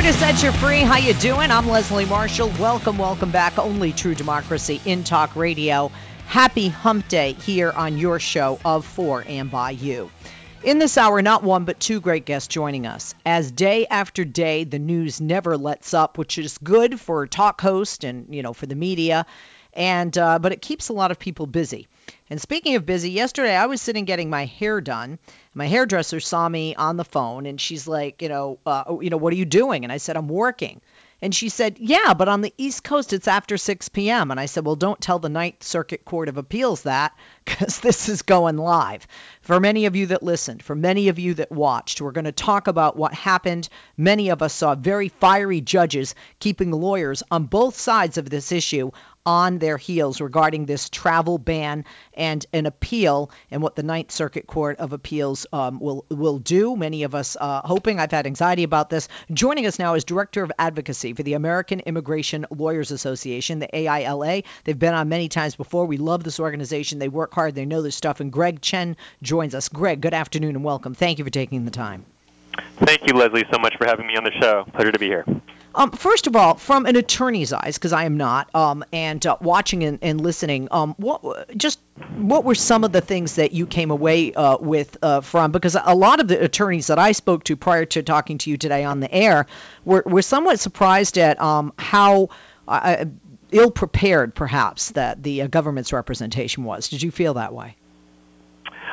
To set you free. How you doing? I'm Leslie Marshall. Welcome, welcome back. Only true democracy in talk radio. Happy Hump Day here on your show of For and By You. In this hour, not one but two great guests joining us. As day after day, the news never lets up, which is good for talk host and you know for the media, and uh, but it keeps a lot of people busy. And speaking of busy, yesterday I was sitting getting my hair done. My hairdresser saw me on the phone and she's like, you know, uh, oh, you know, what are you doing? And I said, I'm working. And she said, Yeah, but on the East Coast it's after 6 p.m. And I said, Well, don't tell the Ninth Circuit Court of Appeals that because this is going live. For many of you that listened, for many of you that watched, we're going to talk about what happened. Many of us saw very fiery judges keeping lawyers on both sides of this issue on their heels regarding this travel ban and an appeal and what the Ninth Circuit Court of Appeals um, will will do. Many of us uh, hoping. I've had anxiety about this. Joining us now is Director of Advocacy for the American Immigration Lawyers Association, the AILA. They've been on many times before. We love this organization. They work hard. They know this stuff. And Greg Chen joins us. Greg, good afternoon and welcome. Thank you for taking the time. Thank you, Leslie, so much for having me on the show. Pleasure to be here. Um, first of all, from an attorney's eyes, because I am not, um, and uh, watching and, and listening, um, what just what were some of the things that you came away uh, with uh, from? Because a lot of the attorneys that I spoke to prior to talking to you today on the air were, were somewhat surprised at um, how uh, ill prepared, perhaps, that the uh, government's representation was. Did you feel that way?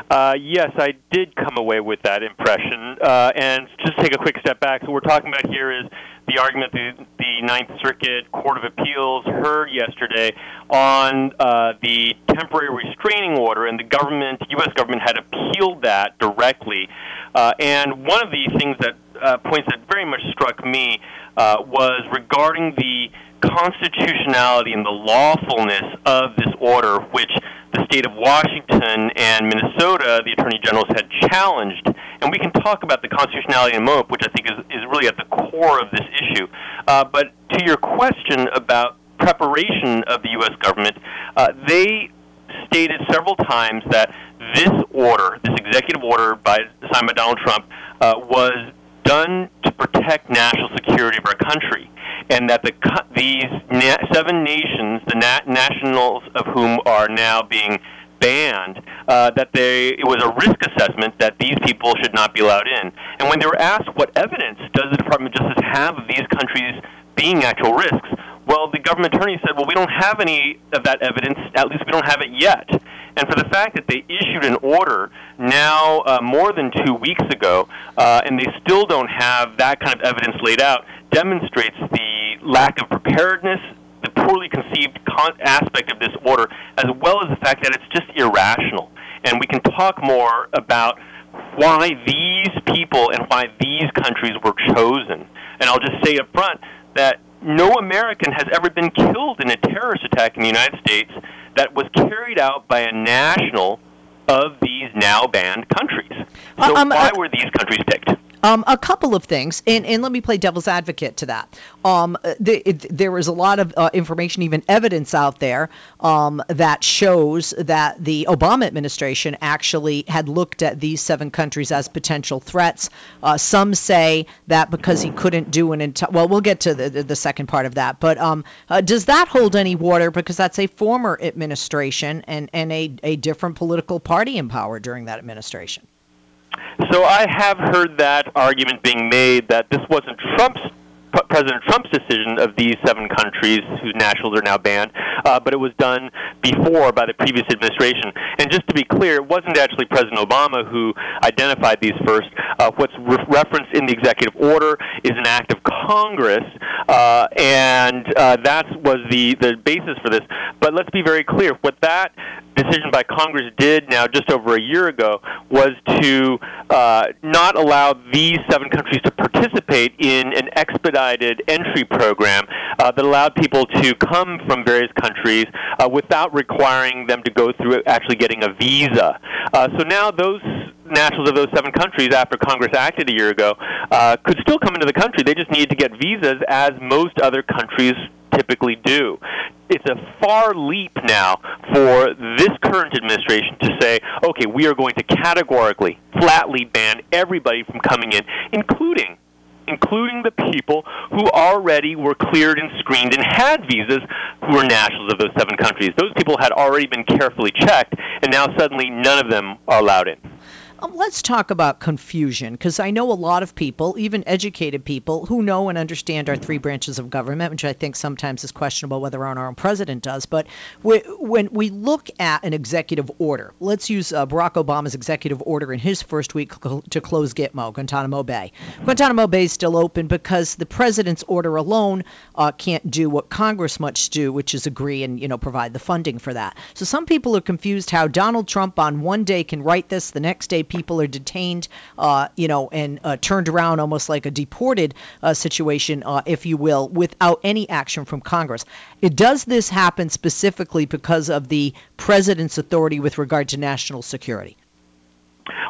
Uh, yes, I did come away with that impression. Uh, and just take a quick step back. So, what we're talking about here is the argument the, the Ninth Circuit Court of Appeals heard yesterday on uh, the temporary restraining order, and the government, U.S. government, had appealed that directly. Uh, and one of the things that uh, points that very much struck me uh, was regarding the constitutionality and the lawfulness of this order, which the state of Washington and Minnesota, the attorney generals had challenged. And we can talk about the constitutionality in a moment, which I think is, is really at the core of this issue. Uh, but to your question about preparation of the U.S. government, uh, they stated several times that this order, this executive order by signed by Donald Trump, uh, was done to protect national security of our country and that the these na- seven nations, the na- nationals of whom are now being banned, uh, that they it was a risk assessment that these people should not be allowed in. And when they were asked what evidence does the Department of Justice have of these countries being actual risks, well, the government attorney said, well, we don't have any of that evidence. At least we don't have it yet. And for the fact that they issued an order now uh, more than two weeks ago, uh, and they still don't have that kind of evidence laid out, demonstrates the lack of preparedness, the poorly conceived con- aspect of this order, as well as the fact that it's just irrational. And we can talk more about why these people and why these countries were chosen. And I'll just say up front that no American has ever been killed in a terrorist attack in the United States that was carried out by a national of these now banned countries. So um, why uh, were these countries picked? Um, a couple of things, and, and let me play devil's advocate to that. Um, the, it, there is a lot of uh, information, even evidence out there, um, that shows that the Obama administration actually had looked at these seven countries as potential threats. Uh, some say that because he couldn't do an entire, well, we'll get to the, the, the, second part of that, but um, uh, does that hold any water? Because that's a former administration and, and a, a different political party in power during that administration. So I have heard that argument being made that this wasn't Trump's President Trump's decision of these seven countries whose nationals are now banned, uh, but it was done before by the previous administration. And just to be clear, it wasn't actually President Obama who identified these first. Uh, what's re- referenced in the executive order is an act of Congress, uh, and uh, that was the, the basis for this. But let's be very clear what that decision by Congress did now just over a year ago was to uh, not allow these seven countries to participate in an expedited entry program uh, that allowed people to come from various countries uh, without requiring them to go through actually getting a visa. Uh, so now those nationals of those seven countries, after Congress acted a year ago, uh, could still come into the country. They just needed to get visas, as most other countries typically do. It's a far leap now for this current administration to say, okay, we are going to categorically, flatly ban everybody from coming in, including including the people who already were cleared and screened and had visas who were nationals of those seven countries. Those people had already been carefully checked, and now suddenly none of them are allowed in. Um, let's talk about confusion because I know a lot of people, even educated people, who know and understand our three branches of government, which I think sometimes is questionable whether or not our own president does. But we, when we look at an executive order, let's use uh, Barack Obama's executive order in his first week cl- to close Gitmo, Guantanamo Bay. Guantanamo Bay is still open because the president's order alone uh, can't do what Congress must do, which is agree and you know provide the funding for that. So some people are confused how Donald Trump on one day can write this, the next day people are detained, uh, you know, and uh, turned around almost like a deported uh, situation, uh, if you will, without any action from Congress. It, does this happen specifically because of the president's authority with regard to national security?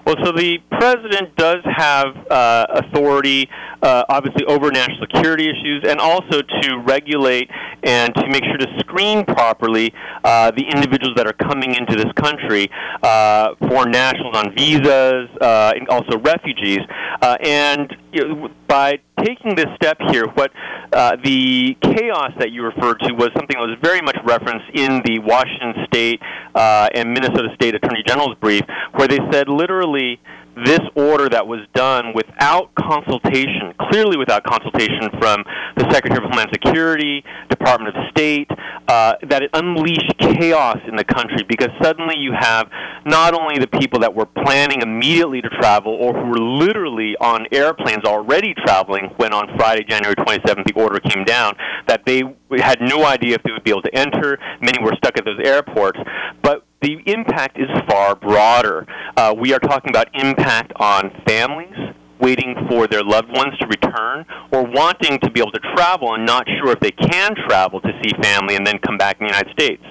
Well, so the president does have uh, authority, uh, obviously, over national security issues, and also to regulate and to make sure to screen properly uh, the individuals that are coming into this country, uh, foreign nationals on visas, uh, and also refugees. Uh, and you know, by taking this step here, what uh, the chaos that you referred to was something that was very much referenced in the Washington State uh, and Minnesota State Attorney General's brief, where they said literally this order that was done without consultation, clearly without consultation from the Secretary of Homeland Security, Department of State, uh, that it unleashed chaos in the country because suddenly you have not only the people that were planning immediately to travel or who were literally on airplanes already traveling when on Friday, January 27th, the order came down, that they had no idea if they would be able to enter. Many were stuck at those airports. But the impact is far broader. Uh, we are talking about impact on families waiting for their loved ones to return or wanting to be able to travel and not sure if they can travel to see family and then come back in the United States.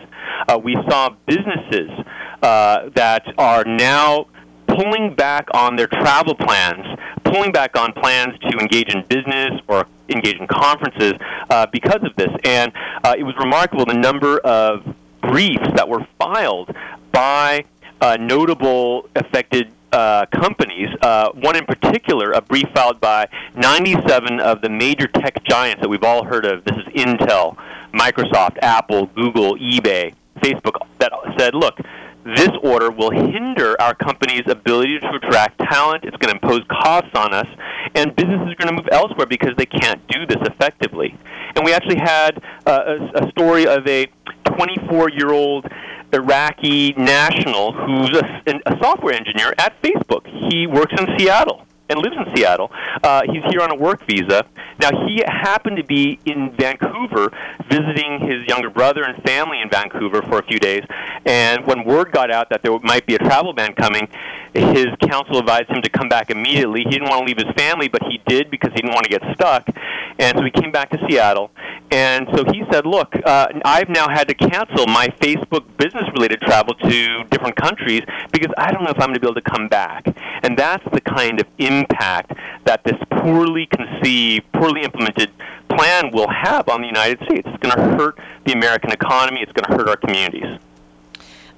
Uh, we saw businesses uh, that are now pulling back on their travel plans, pulling back on plans to engage in business or engage in conferences uh, because of this. And uh, it was remarkable the number of briefs that were filed by uh, notable affected uh, companies. Uh, one in particular, a brief filed by 97 of the major tech giants that we've all heard of. This is Intel, Microsoft, Apple, Google, eBay, Facebook, that said, look, this order will hinder our company's ability to attract talent. It's going to impose costs on us, and businesses are going to move elsewhere because they can't do this effectively. And we actually had uh, a, a story of a 24 year old Iraqi national who's a, a software engineer at Facebook. He works in Seattle and lives in Seattle. Uh, he's here on a work visa. Now, he happened to be in Vancouver visiting his younger brother and family in Vancouver for a few days. And when word got out that there might be a travel ban coming, his counsel advised him to come back immediately. He didn't want to leave his family, but he did because he didn't want to get stuck. And so he came back to Seattle. And so he said, Look, uh, I've now had to cancel my Facebook business related travel to different countries because I don't know if I'm going to be able to come back. And that's the kind of impact that this poorly conceived, poorly implemented plan will have on the United States. It's going to hurt the American economy, it's going to hurt our communities.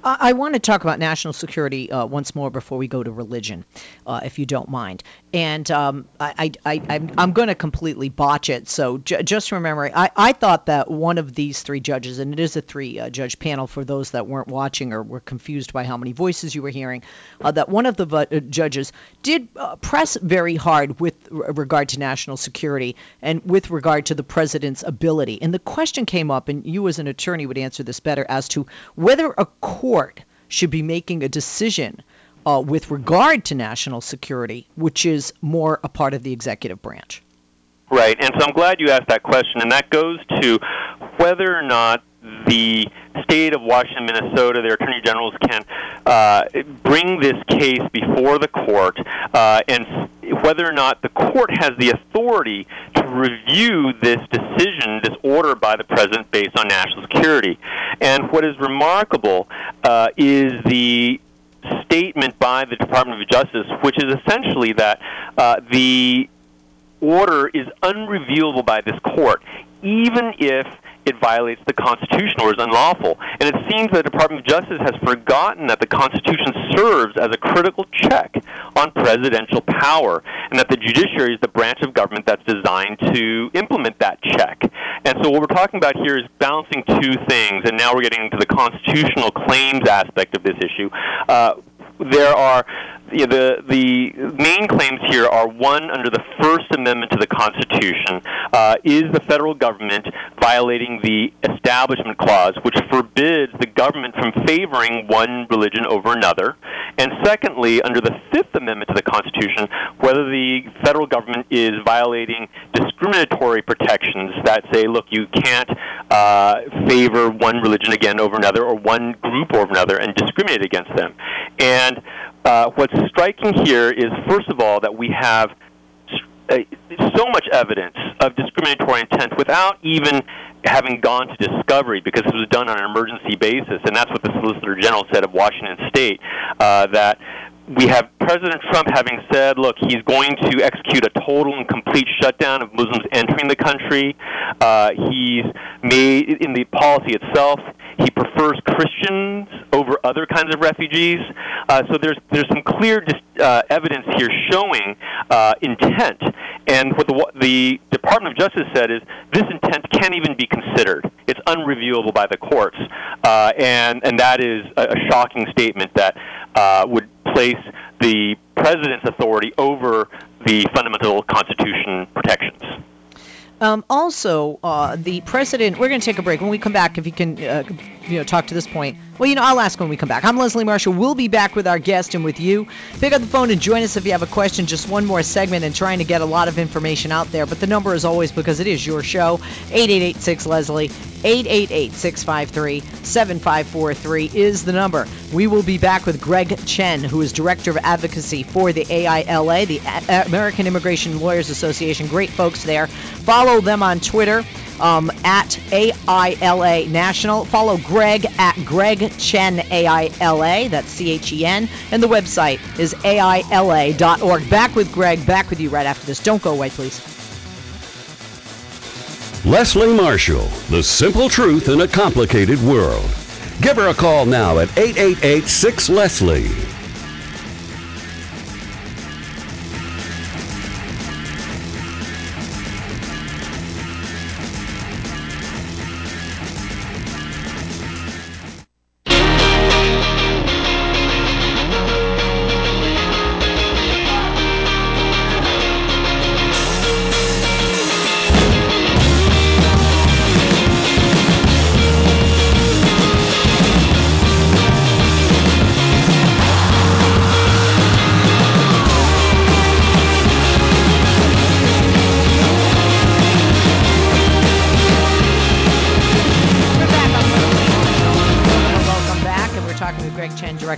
I, want to talk about national security uh, once more before we go to religion, uh, if you don't mind. And um, I, I, I, I'm going to completely botch it. So j- just remember, I, I thought that one of these three judges, and it is a three uh, judge panel for those that weren't watching or were confused by how many voices you were hearing, uh, that one of the uh, judges did uh, press very hard with regard to national security and with regard to the president's ability. And the question came up, and you as an attorney would answer this better, as to whether a court should be making a decision uh, with regard to national security, which is more a part of the executive branch. Right, and so I'm glad you asked that question, and that goes to whether or not the state of Washington, Minnesota, their attorney generals can uh, bring this case before the court, uh, and whether or not the court has the authority to review this decision, this order by the president based on national security. And what is remarkable uh, is the statement by the Department of Justice, which is essentially that uh, the order is unreviewable by this court, even if it violates the Constitution or is unlawful. And it seems the Department of Justice has forgotten that the Constitution serves as a critical check on presidential power, and that the judiciary is the branch of government that's designed to implement that check. And so what we're talking about here is balancing two things, and now we're getting into the constitutional claims aspect of this issue. Uh, there are you know, the the main claims here are one under the First Amendment to the Constitution uh, is the federal government violating the Establishment Clause, which forbids the government from favoring one religion over another, and secondly, under the Fifth Amendment to the Constitution, whether the federal government is violating discriminatory protections that say, look, you can't uh, favor one religion again over another or one group over another and discriminate against them, and uh, what's striking here is, first of all, that we have uh, so much evidence of discriminatory intent without even having gone to discovery because it was done on an emergency basis. And that's what the Solicitor General said of Washington State, uh, that we have President Trump having said, look, he's going to execute a total and complete shutdown of Muslims entering the country. Uh, he's made, in the policy itself, he prefers Christians over other kinds of refugees. Uh, so there's there's some clear uh, evidence here showing uh, intent. And what the, the Department of Justice said is this intent can't even be considered. It's unreviewable by the courts, uh, and and that is a, a shocking statement that uh, would place the president's authority over the fundamental Constitution protections. Um, also, uh, the president. We're going to take a break. When we come back, if you can, uh, you know, talk to this point. Well, you know, I'll ask when we come back. I'm Leslie Marshall. We'll be back with our guest and with you. Pick up the phone and join us if you have a question. Just one more segment and trying to get a lot of information out there. But the number is always because it is your show. 8886 Leslie. 888 653 7543 is the number. We will be back with Greg Chen, who is Director of Advocacy for the AILA, the American Immigration Lawyers Association. Great folks there. Follow them on Twitter um, at AILA National. Follow Greg at Greg Chen AILA. That's C H E N. And the website is AILA.org. Back with Greg. Back with you right after this. Don't go away, please. Leslie Marshall, the simple truth in a complicated world. Give her a call now at 888 6 Leslie.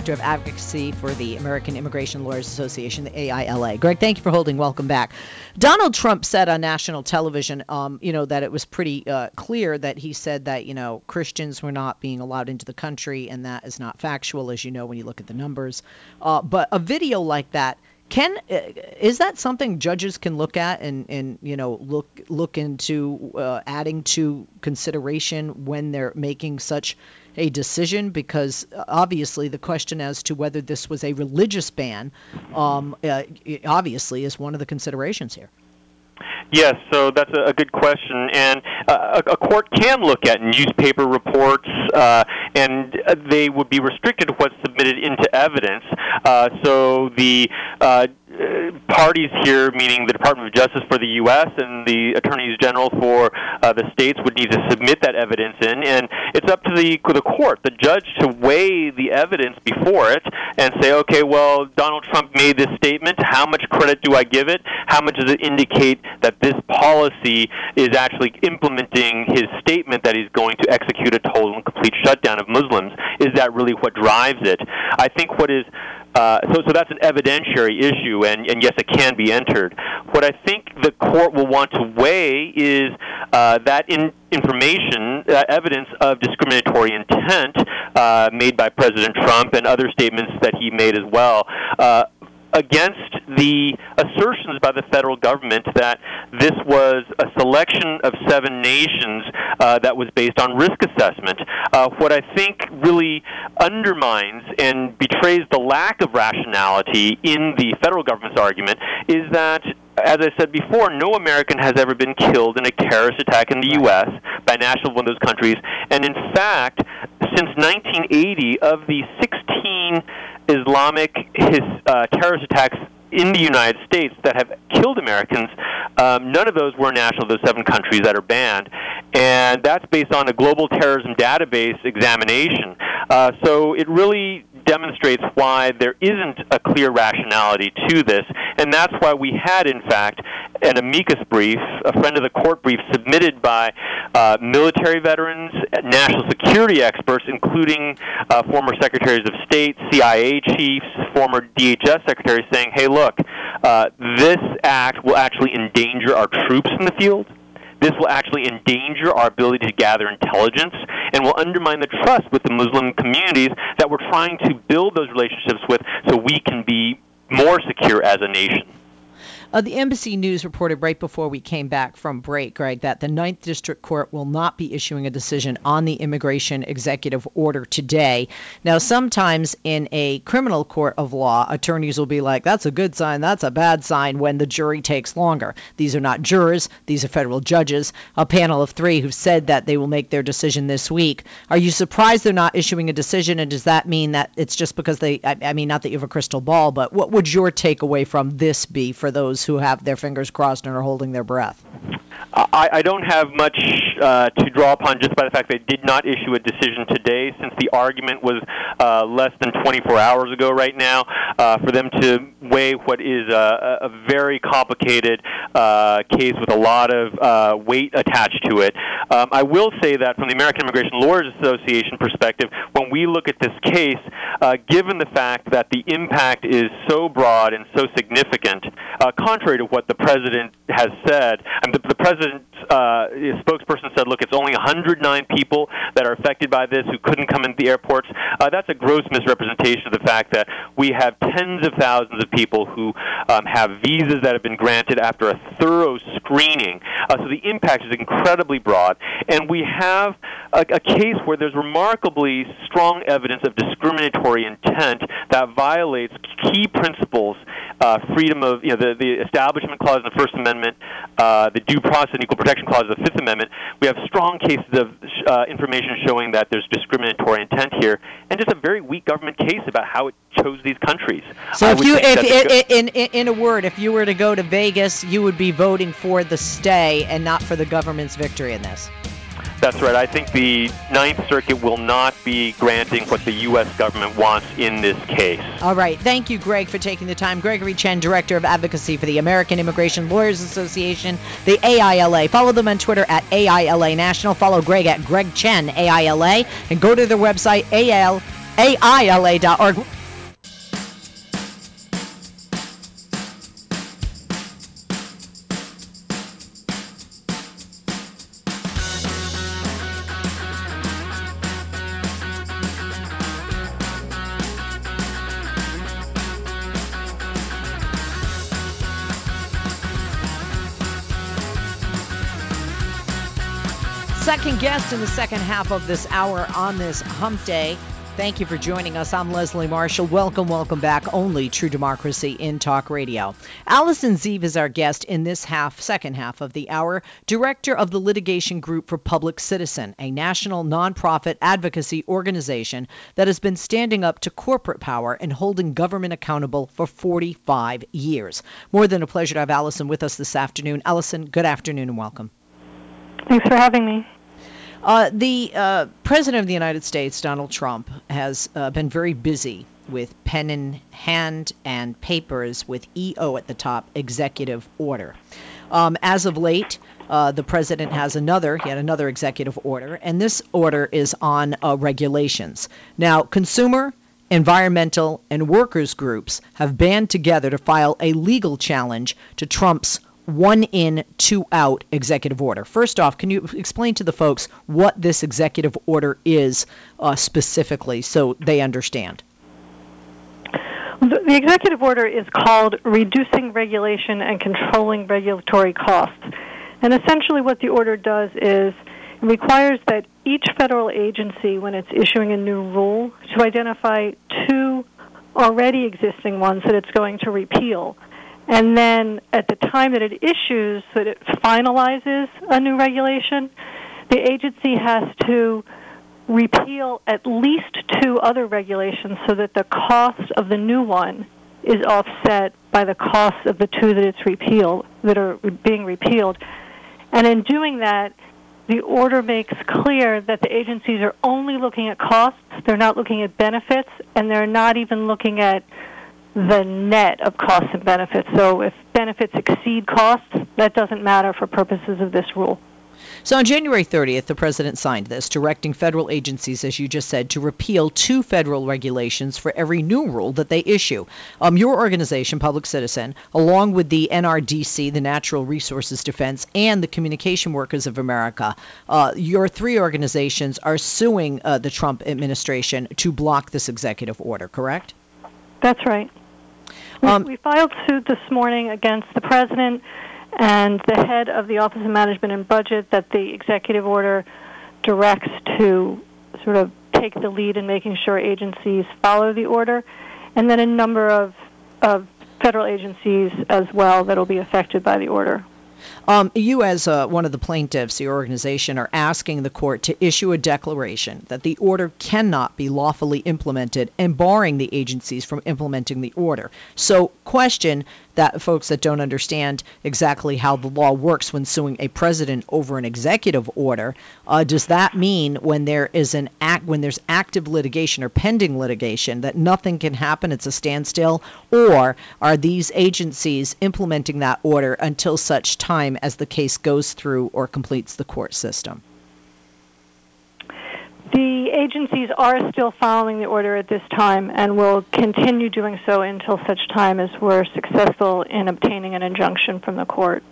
Director of Advocacy for the American Immigration Lawyers Association, the AILA. Greg, thank you for holding. Welcome back. Donald Trump said on national television, um, you know, that it was pretty uh, clear that he said that, you know, Christians were not being allowed into the country, and that is not factual, as you know, when you look at the numbers. Uh, but a video like that Can uh, is that something judges can look at and, and you know look look into uh, adding to consideration when they're making such a decision? Because uh, obviously the question as to whether this was a religious ban, um, uh, obviously is one of the considerations here. Yes, so that's a, good question, and uh, a, a court can look at newspaper reports, uh, and they would be restricted to what's submitted into evidence. Uh, so the uh, parties here, meaning the Department of Justice for the U.S. and the attorneys general for uh, the states, would need to submit that evidence in, and it's up to the the court, the judge, to weigh the evidence before it and say, okay, well, Donald Trump made this statement. How much credit do I give it? How much does it indicate that this policy is actually implementing his statement that he's going to execute a total and complete shutdown of Muslims? Is that really what drives it? I think what is uh, so, so that's an evidentiary issue, and, and yes, it can be entered. What I think the court will want to weigh is uh, that in information, uh, evidence of discriminatory intent uh, made by President Trump and other statements that he made as well. Against the assertions by the federal government that this was a selection of seven nations uh, that was based on risk assessment. Uh, what I think really undermines and betrays the lack of rationality in the federal government's argument is that as I said before, no American has ever been killed in a terrorist attack in the U.S. by a national one of those countries. And in fact, since 1980, of the 16 Islamic his, uh, terrorist attacks in the United States that have killed Americans, um, none of those were national those seven countries that are banned. And that's based on a global terrorism database examination. Uh, so it really demonstrates why there isn't a clear rationality to this, and that's why we had, in fact, an amicus brief, a friend of the court brief, submitted by uh, military veterans, national security experts, including uh, former secretaries of state, CIA chiefs, former DHS secretaries, saying, hey, look, uh, this act will actually endanger our troops in the field this will actually endanger our ability to gather intelligence and will undermine the trust with the Muslim communities that we're trying to build those relationships with so we can be more secure as a nation. Uh, the NBC News reported right before we came back from break, Greg, that the Ninth District Court will not be issuing a decision on the immigration executive order today. Now, sometimes in a criminal court of law, attorneys will be like, that's a good sign, that's a bad sign when the jury takes longer. These are not jurors, these are federal judges, a panel of three who said that they will make their decision this week. Are you surprised they're not issuing a decision, and does that mean that it's just because they, I, I mean, not that you have a crystal ball, but what would your takeaway from this be for those? Those who have their fingers crossed and are holding their breath? I, I don't have much uh, to draw upon just by the fact they did not issue a decision today, since the argument was uh, less than 24 hours ago. Right now, uh, for them to weigh what is a, a very complicated uh, case with a lot of uh, weight attached to it. Um, I will say that from the American Immigration Lawyers Association perspective, when we look at this case, uh, given the fact that the impact is so broad and so significant, contrary to what the president has said, the, the president's uh, spokesperson said, "Look, it's only 109 people that are affected by this who couldn't come into the airports." Uh, that's a gross misrepresentation of the fact that we have tens of thousands of people who um, have visas that have been granted after a thorough screening. Uh, so the impact is incredibly broad, and we have a, a case where there's remarkably strong evidence of discriminatory intent that violates key principles, uh, freedom of you know the, the Establishment Clause in the First Amendment, uh, the Due Process and Equal Protection Clause of the Fifth Amendment. We have strong cases of uh, information showing that there's discriminatory intent here, and just a very weak government case about how it chose these countries. So, if you, if, in, in, in a word, if you were to go to Vegas, you would be voting for the stay and not for the government's victory in this. That's right. I think the Ninth Circuit will not be granting what the U.S. government wants in this case. All right. Thank you, Greg, for taking the time. Gregory Chen, Director of Advocacy for the American Immigration Lawyers Association, the AILA. Follow them on Twitter at AILA National. Follow Greg at Greg Chen, AILA, and go to their website, AILA.org. guest in the second half of this hour on this hump day. Thank you for joining us. I'm Leslie Marshall. Welcome, welcome back. Only True Democracy in Talk Radio. Allison Zieve is our guest in this half, second half of the hour, director of the Litigation Group for Public Citizen, a national nonprofit advocacy organization that has been standing up to corporate power and holding government accountable for 45 years. More than a pleasure to have Allison with us this afternoon. Allison, good afternoon and welcome. Thanks for having me. Uh, the uh, President of the United States, Donald Trump, has uh, been very busy with pen in hand and papers with EO at the top, executive order. Um, as of late, uh, the president has another, yet another executive order, and this order is on uh, regulations. Now, consumer, environmental, and workers groups have band together to file a legal challenge to Trump's one in, two out executive order. First off, can you explain to the folks what this executive order is uh, specifically so they understand? The executive order is called Reducing Regulation and Controlling Regulatory Costs. And essentially, what the order does is it requires that each federal agency, when it's issuing a new rule, to identify two already existing ones that it's going to repeal and then at the time that it issues, that it finalizes a new regulation, the agency has to repeal at least two other regulations so that the cost of the new one is offset by the cost of the two that it's repealed that are being repealed. And in doing that, the order makes clear that the agencies are only looking at costs, they're not looking at benefits, and they're not even looking at the net of costs and benefits. So if benefits exceed costs, that doesn't matter for purposes of this rule. So on January 30th, the president signed this, directing federal agencies, as you just said, to repeal two federal regulations for every new rule that they issue. Um, your organization, Public Citizen, along with the NRDC, the Natural Resources Defense, and the Communication Workers of America, uh, your three organizations are suing uh, the Trump administration to block this executive order, correct? That's right. Um, we, filed suit this morning against the president and the head of the Office of Management and Budget that the executive order directs to sort of take the lead in making sure agencies follow the order, and then a number of, of federal agencies as well that will be affected by the order. Um, you, as uh, one of the plaintiffs, your organization, are asking the court to issue a declaration that the order cannot be lawfully implemented and barring the agencies from implementing the order. So, question that folks that don't understand exactly how the law works when suing a president over an executive order, uh, does that mean when there is an act when there's active litigation or pending litigation that nothing can happen, it's a standstill, or are these agencies implementing that order until such time as the case goes through or completes the court system? Agencies are still following the order at this time and will continue doing so until such time as we're successful in obtaining an injunction from the court.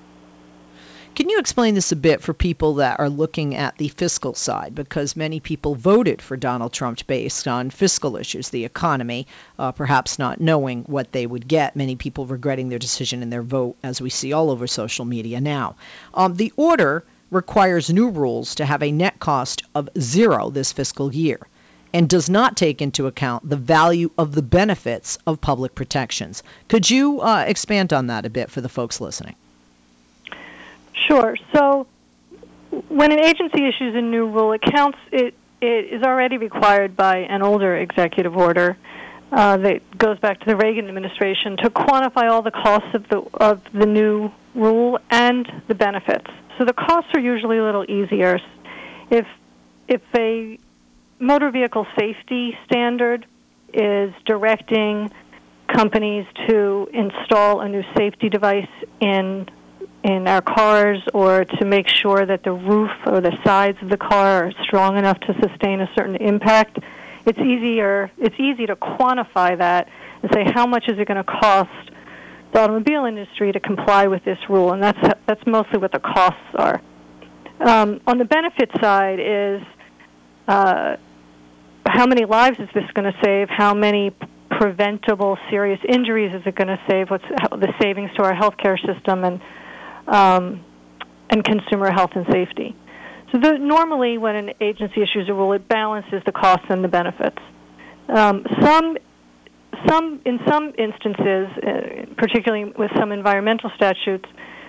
Can you explain this a bit for people that are looking at the fiscal side? Because many people voted for Donald Trump based on fiscal issues, the economy, uh, perhaps not knowing what they would get. Many people regretting their decision and their vote, as we see all over social media now. Um, the order requires new rules to have a net cost of zero this fiscal year and does not take into account the value of the benefits of public protections. Could you uh, expand on that a bit for the folks listening? Sure. So, when an agency issues a new rule, it counts. It it is already required by an older executive order uh, that goes back to the Reagan administration to quantify all the costs of the of the new rule and the benefits. So the costs are usually a little easier. If if a motor vehicle safety standard is directing companies to install a new safety device in in our cars or to make sure that the roof or the sides of the car are strong enough to sustain a certain impact, it's easier it's easy to quantify that and say how much is it going to cost the automobile industry to comply with this rule, and that's that's mostly what the costs are. Um, on the benefit side is uh, how many lives is this going to save? How many preventable serious injuries is it going to save? What's the savings to our healthcare system and um, and consumer health and safety? So the, normally, when an agency issues a rule, it balances the costs and the benefits. Um, some, some, in some instances, uh, particularly with some environmental statutes,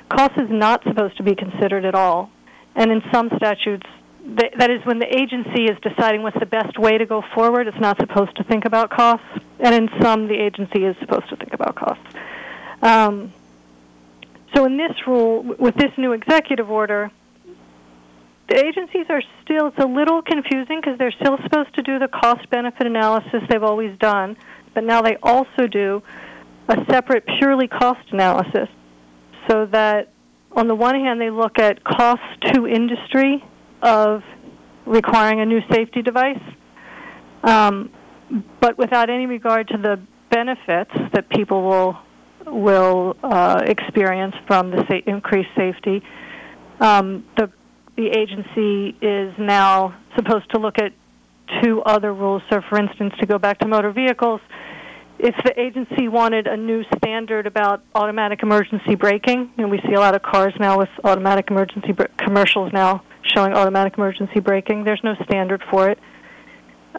cost is not supposed to be considered at all. And in some statutes, th- that is when the agency is deciding what's the best way to go forward, it's not supposed to think about costs. And in some, the agency is supposed to think about costs. Um, so in this rule, with this new executive order, the agencies are still, it's a little confusing because they're still supposed to do the cost benefit analysis they've always done, but now they also do a separate purely cost analysis so that on the one hand they look at cost to industry of requiring a new safety device, um, but without any regard to the benefits that people will will uh, experience from the sa- increased safety. Um, the the agency is now supposed to look at two other rules. So, for instance, to go back to motor vehicles, if the agency wanted a new standard about automatic emergency braking, and we see a lot of cars now with automatic emergency br- commercials now showing automatic emergency braking, there's no standard for it.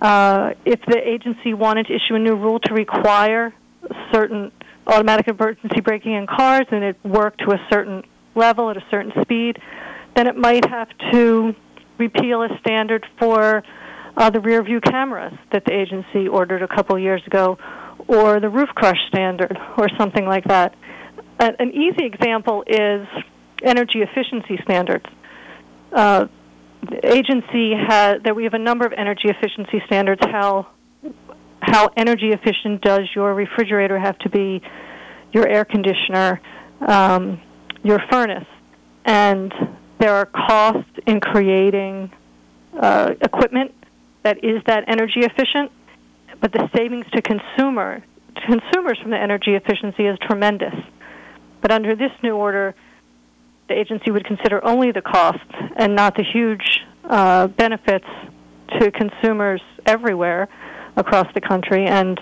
Uh, if the agency wanted to issue a new rule to require certain automatic emergency braking in cars and it worked to a certain level at a certain speed, then it might have to repeal a standard for uh, the rear view cameras that the agency ordered a couple years ago, or the roof crush standard, or something like that. an easy example is energy efficiency standards. Uh, the agency has that we have a number of energy efficiency standards. How how energy efficient does your refrigerator have to be, your air conditioner, um, your furnace, and there are costs in creating uh, equipment that is that energy efficient, but the savings to consumer to consumers from the energy efficiency is tremendous. But under this new order, the agency would consider only the costs and not the huge uh, benefits to consumers everywhere across the country. And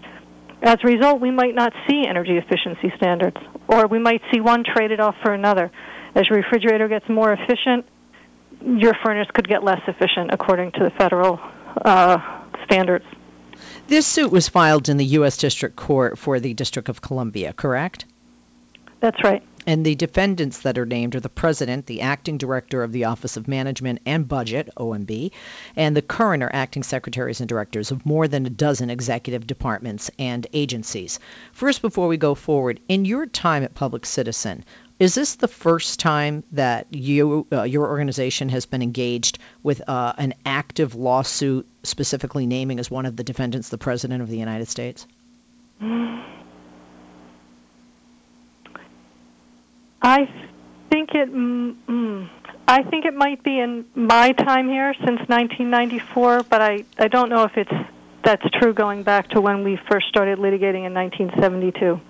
as a result, we might not see energy efficiency standards, or we might see one traded off for another. As your refrigerator gets more efficient, your furnace could get less efficient according to the federal uh, standards. This suit was filed in the U.S. District Court for the District of Columbia, correct? That's right. And the defendants that are named are the President, the Acting Director of the Office of Management and Budget, OMB, and the current or acting secretaries and directors of more than a dozen executive departments and agencies. First, before we go forward, in your time at Public Citizen, is this the first time that you, uh, your organization has been engaged with uh, an active lawsuit, specifically naming as one of the defendants the President of the United States? I think it. Mm, mm, I think it might be in my time here since 1994, but I I don't know if it's that's true going back to when we first started litigating in 1972.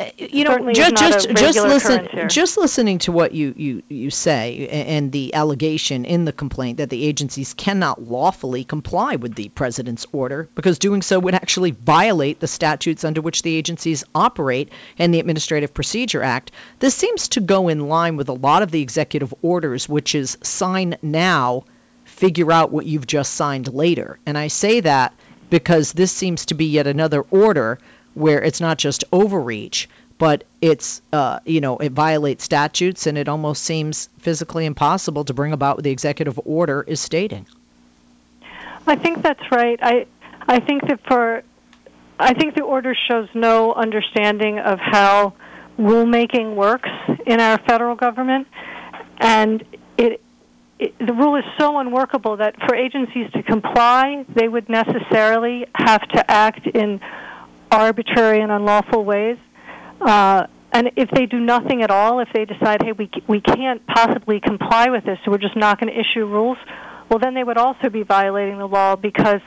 Uh, you know, just just just listen, just listening to what you, you you say and the allegation in the complaint that the agencies cannot lawfully comply with the president's order because doing so would actually violate the statutes under which the agencies operate and the Administrative Procedure Act. This seems to go in line with a lot of the executive orders, which is sign now, figure out what you've just signed later. And I say that because this seems to be yet another order where it's not just overreach, but it's uh, you know it violates statutes and it almost seems physically impossible to bring about what the executive order is stating. I think that's right. I I think that for I think the order shows no understanding of how rulemaking works in our federal government, and it, it, the rule is so unworkable that for agencies to comply, they would necessarily have to act in arbitrary and unlawful ways. Uh, and if they do nothing at all, if they decide, hey, we we can't possibly comply with this, so we're just not going to issue rules, well, then they would also be violating the law because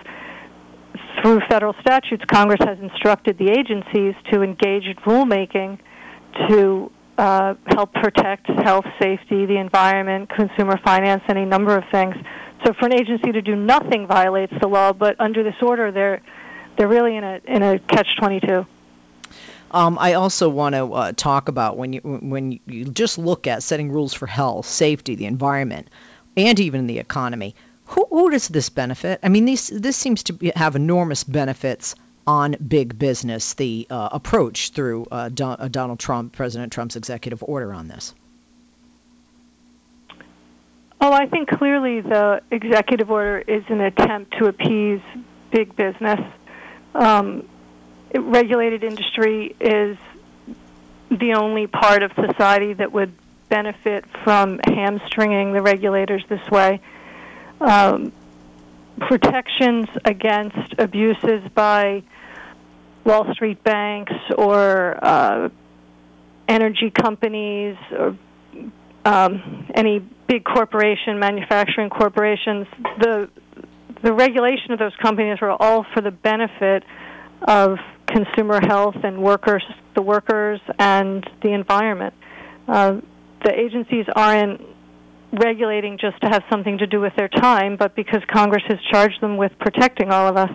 through federal statutes, Congress has instructed the agencies to engage in rulemaking to uh, help protect health, safety, the environment, consumer finance, any number of things. So for an agency to do nothing violates the law, but under this order, they're they're really in a in a catch twenty two. Um, I also want to uh, talk about when you when you just look at setting rules for health, safety, the environment. and even the economy. Who, who does this benefit? I mean, these, this seems to be, have enormous benefits on big business, the uh, approach through uh, Don, uh, Donald Trump, President Trump's executive order on this. Oh, I think clearly the executive order is an attempt to appease big business. Um, regulated industry is the only part of society that would benefit from hamstringing the regulators this way. Um, protections against abuses by Wall Street banks or uh, energy companies or um, any big corporation, manufacturing corporations, the the regulation of those companies are all for the benefit of consumer health and workers, the workers and the environment. Uh, the agencies aren't regulating just to have something to do with their time, but because Congress has charged them with protecting all of us.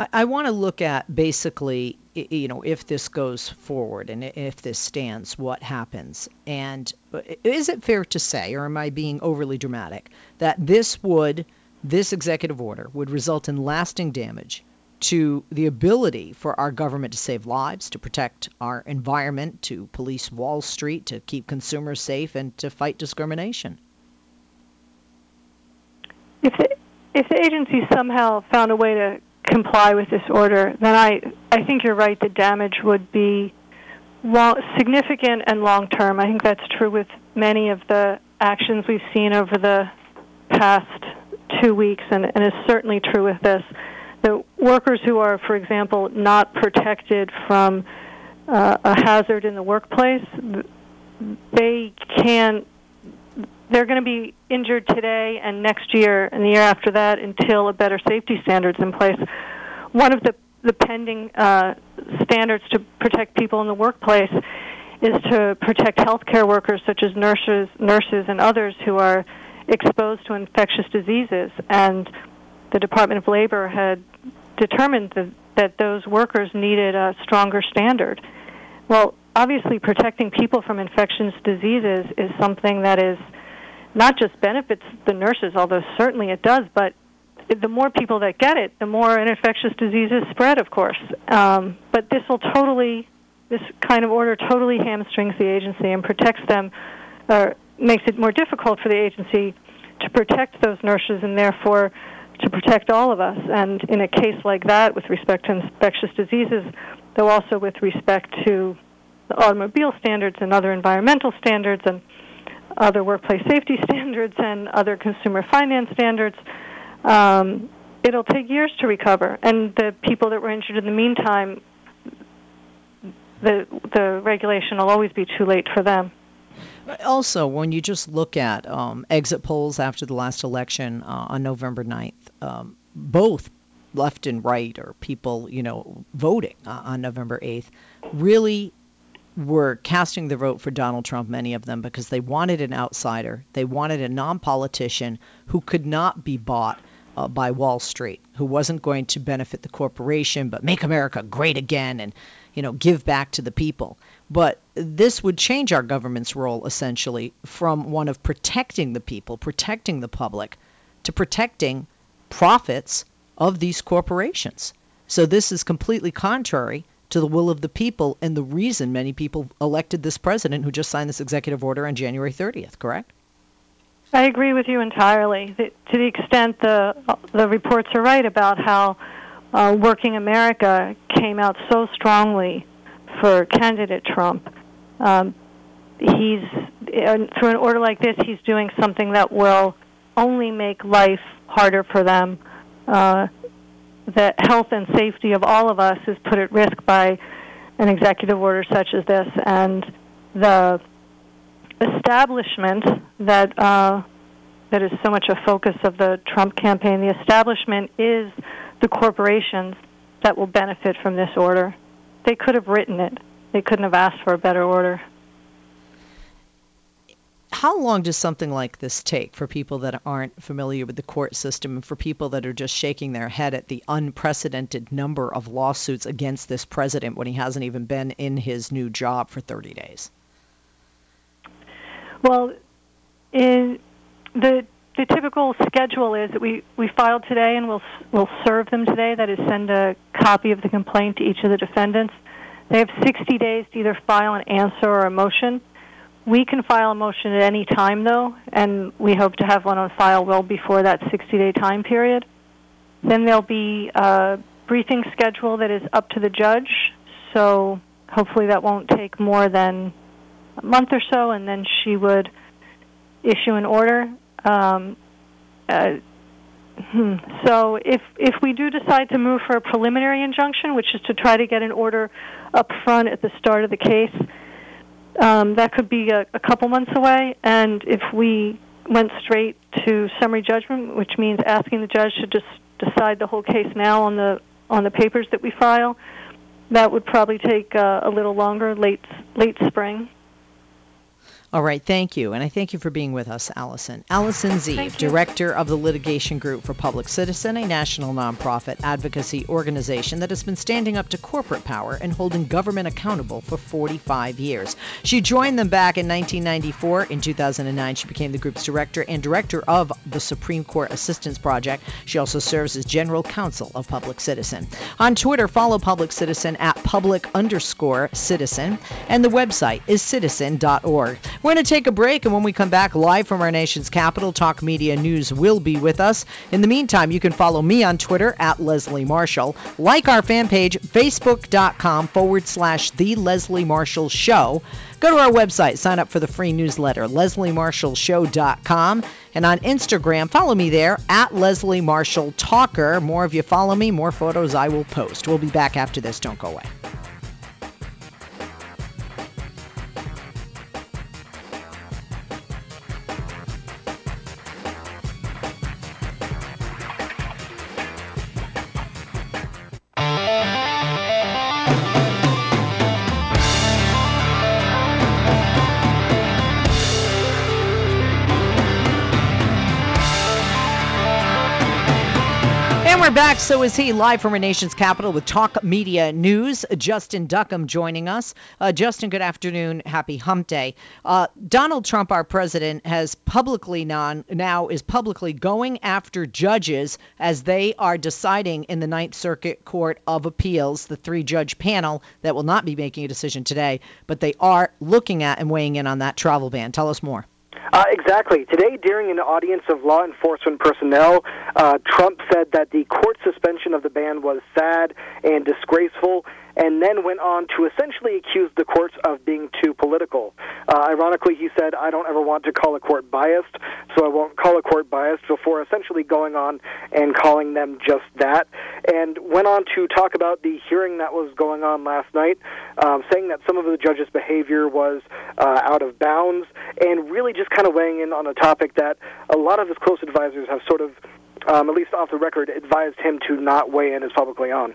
I, I want to look at basically, you know, if this goes forward and if this stands, what happens. And uh, is it fair to say, or am I being overly dramatic, that this would, this executive order would result in lasting damage to the ability for our government to save lives, to protect our environment, to police Wall Street, to keep consumers safe, and to fight discrimination? If the, if the agency somehow found a way to comply with this order, then I, I think you're right. The damage would be long, significant and long term. I think that's true with many of the actions we've seen over the past two weeks, and, and is certainly true with this the workers who are, for example, not protected from uh, a hazard in the workplace, they can they're going to be injured today and next year and the year after that until a better safety standards in place. One of the the pending uh, standards to protect people in the workplace is to protect healthcare workers such as nurses, nurses and others who are exposed to infectious diseases. And the Department of Labor had determined that, that those workers needed a stronger standard. Well, obviously, protecting people from infectious diseases is something that is not just benefits the nurses, although certainly it does, but the more people that get it, the more infectious disease is spread, of course. Um, but this will totally, this kind of order totally hamstrings the agency and protects them, or makes it more difficult for the agency to protect those nurses and therefore to protect all of us. And in a case like that, with respect to infectious diseases, though also with respect to the automobile standards and other environmental standards and other workplace safety standards and other consumer finance standards, um, it'll take years to recover. And the people that were injured in the meantime, the the regulation will always be too late for them. Also, when you just look at um, exit polls after the last election uh, on November 9th, um, both left and right, or people, you know, voting uh, on November 8th, really were casting the vote for Donald Trump, many of them, because they wanted an outsider. They wanted a non politician who could not be bought uh, by Wall Street, who wasn't going to benefit the corporation, but make America great again and, you know, give back to the people. But this would change our government's role essentially from one of protecting the people, protecting the public, to protecting profits of these corporations. So this is completely contrary to the will of the people and the reason many people elected this president who just signed this executive order on January 30th, correct? I agree with you entirely. To the extent the the reports are right about how uh, Working America came out so strongly for candidate Trump. Um, he's through an order like this, he's doing something that will only make life harder for them. Uh, the health and safety of all of us is put at risk by an executive order such as this, and the establishment that uh, that is so much a focus of the Trump campaign. The establishment is the corporations that will benefit from this order they could have written it. They couldn't have asked for a better order. How long does something like this take for people that aren't familiar with the court system and for people that are just shaking their head at the unprecedented number of lawsuits against this president when he hasn't even been in his new job for 30 days? Well, in the the typical schedule is that we, we file today and we'll we'll serve them today. That is, send a copy of the complaint to each of the defendants. They have 60 days to either file an answer or a motion. We can file a motion at any time, though, and we hope to have one on file well before that 60-day time period. Then there'll be a briefing schedule that is up to the judge. So hopefully that won't take more than a month or so, and then she would issue an order. Um, uh, hmm. So if if we do decide to move for a preliminary injunction, which is to try to get an order up front at the start of the case, um, that could be a, a couple months away. And if we went straight to summary judgment, which means asking the judge to just decide the whole case now on the on the papers that we file, that would probably take uh, a little longer, late late spring. All right, thank you. And I thank you for being with us, Allison. Allison Zieve, Director of the Litigation Group for Public Citizen, a national nonprofit advocacy organization that has been standing up to corporate power and holding government accountable for 45 years. She joined them back in 1994. In 2009, she became the group's director and director of the Supreme Court Assistance Project. She also serves as general counsel of Public Citizen. On Twitter, follow Public Citizen at public underscore citizen, and the website is citizen.org. We're going to take a break, and when we come back live from our nation's capital, Talk Media News will be with us. In the meantime, you can follow me on Twitter at Leslie Marshall, like our fan page, facebook.com forward slash The Leslie Marshall Show. Go to our website, sign up for the free newsletter, lesliemarshallshow.com. And on Instagram, follow me there at Leslie Marshall Talker. More of you follow me, more photos I will post. We'll be back after this. Don't go away. So is he live from our nation's capital with Talk Media News. Justin Duckham joining us. Uh, Justin, good afternoon. Happy Hump Day. Uh, Donald Trump, our president, has publicly non, now is publicly going after judges as they are deciding in the Ninth Circuit Court of Appeals, the three-judge panel that will not be making a decision today, but they are looking at and weighing in on that travel ban. Tell us more. Uh, exactly. Today, during an audience of law enforcement personnel, uh, Trump said that the court suspension of the ban was sad and disgraceful, and then went on to essentially accuse the courts of being too political. Uh, ironically, he said, I don't ever want to call a court biased, so I won't call a court biased before essentially going on and calling them just that. And went on to talk about the hearing that was going on last night, um, saying that some of the judge's behavior was uh, out of bounds, and really just kind of weighing in on a topic that a lot of his close advisors have sort of, um, at least off the record, advised him to not weigh in as publicly on.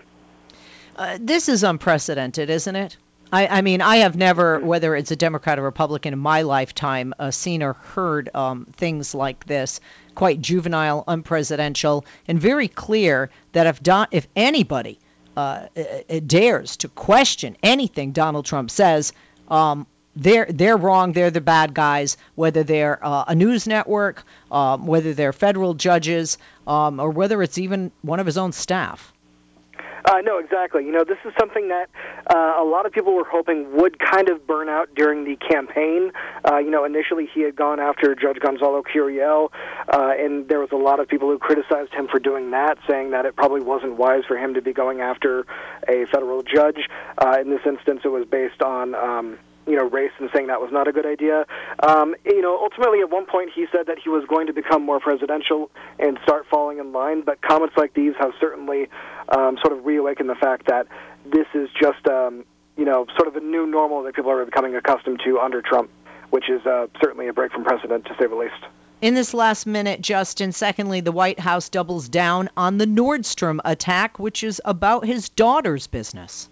Uh, this is unprecedented, isn't it? I, I, mean, I have never, whether it's a Democrat or Republican in my lifetime, uh, seen or heard um, things like this. Quite juvenile, unpresidential, and very clear that if if anybody uh, uh, uh, dares to question anything Donald Trump says, um, they're they're wrong. They're the bad guys. Whether they're uh, a news network, um, whether they're federal judges, um, or whether it's even one of his own staff. Uh, no, exactly. You know, this is something that uh, a lot of people were hoping would kind of burn out during the campaign. Uh, you know, initially he had gone after Judge Gonzalo Curiel, uh, and there was a lot of people who criticized him for doing that, saying that it probably wasn't wise for him to be going after a federal judge. Uh, in this instance, it was based on. Um, you know, race and saying that was not a good idea. Um, you know, ultimately, at one point, he said that he was going to become more presidential and start falling in line. But comments like these have certainly um, sort of reawakened the fact that this is just, um, you know, sort of a new normal that people are becoming accustomed to under Trump, which is uh, certainly a break from precedent, to say the least. In this last minute, Justin, secondly, the White House doubles down on the Nordstrom attack, which is about his daughter's business.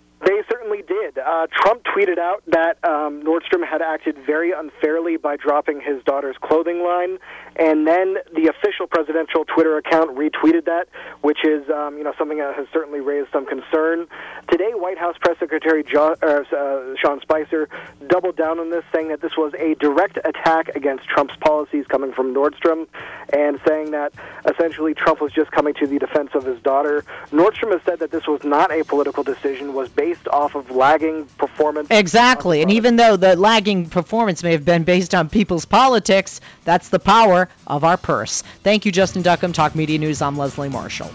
Did. Uh, Trump tweeted out that um, Nordstrom had acted very unfairly by dropping his daughter's clothing line, and then the official presidential Twitter account retweeted that which is um, you know something that has certainly raised some concern. Today, White House Press Secretary uh, uh, Sean Spicer doubled down on this, saying that this was a direct attack against Trump's policies coming from Nordstrom, and saying that essentially Trump was just coming to the defense of his daughter. Nordstrom has said that this was not a political decision, was based off of lagging performance. Exactly, and even though the lagging performance may have been based on people's politics, that's the power of our purse. Thank you, Justin Duckham, Talk Media News. I'm Leslie Marshall.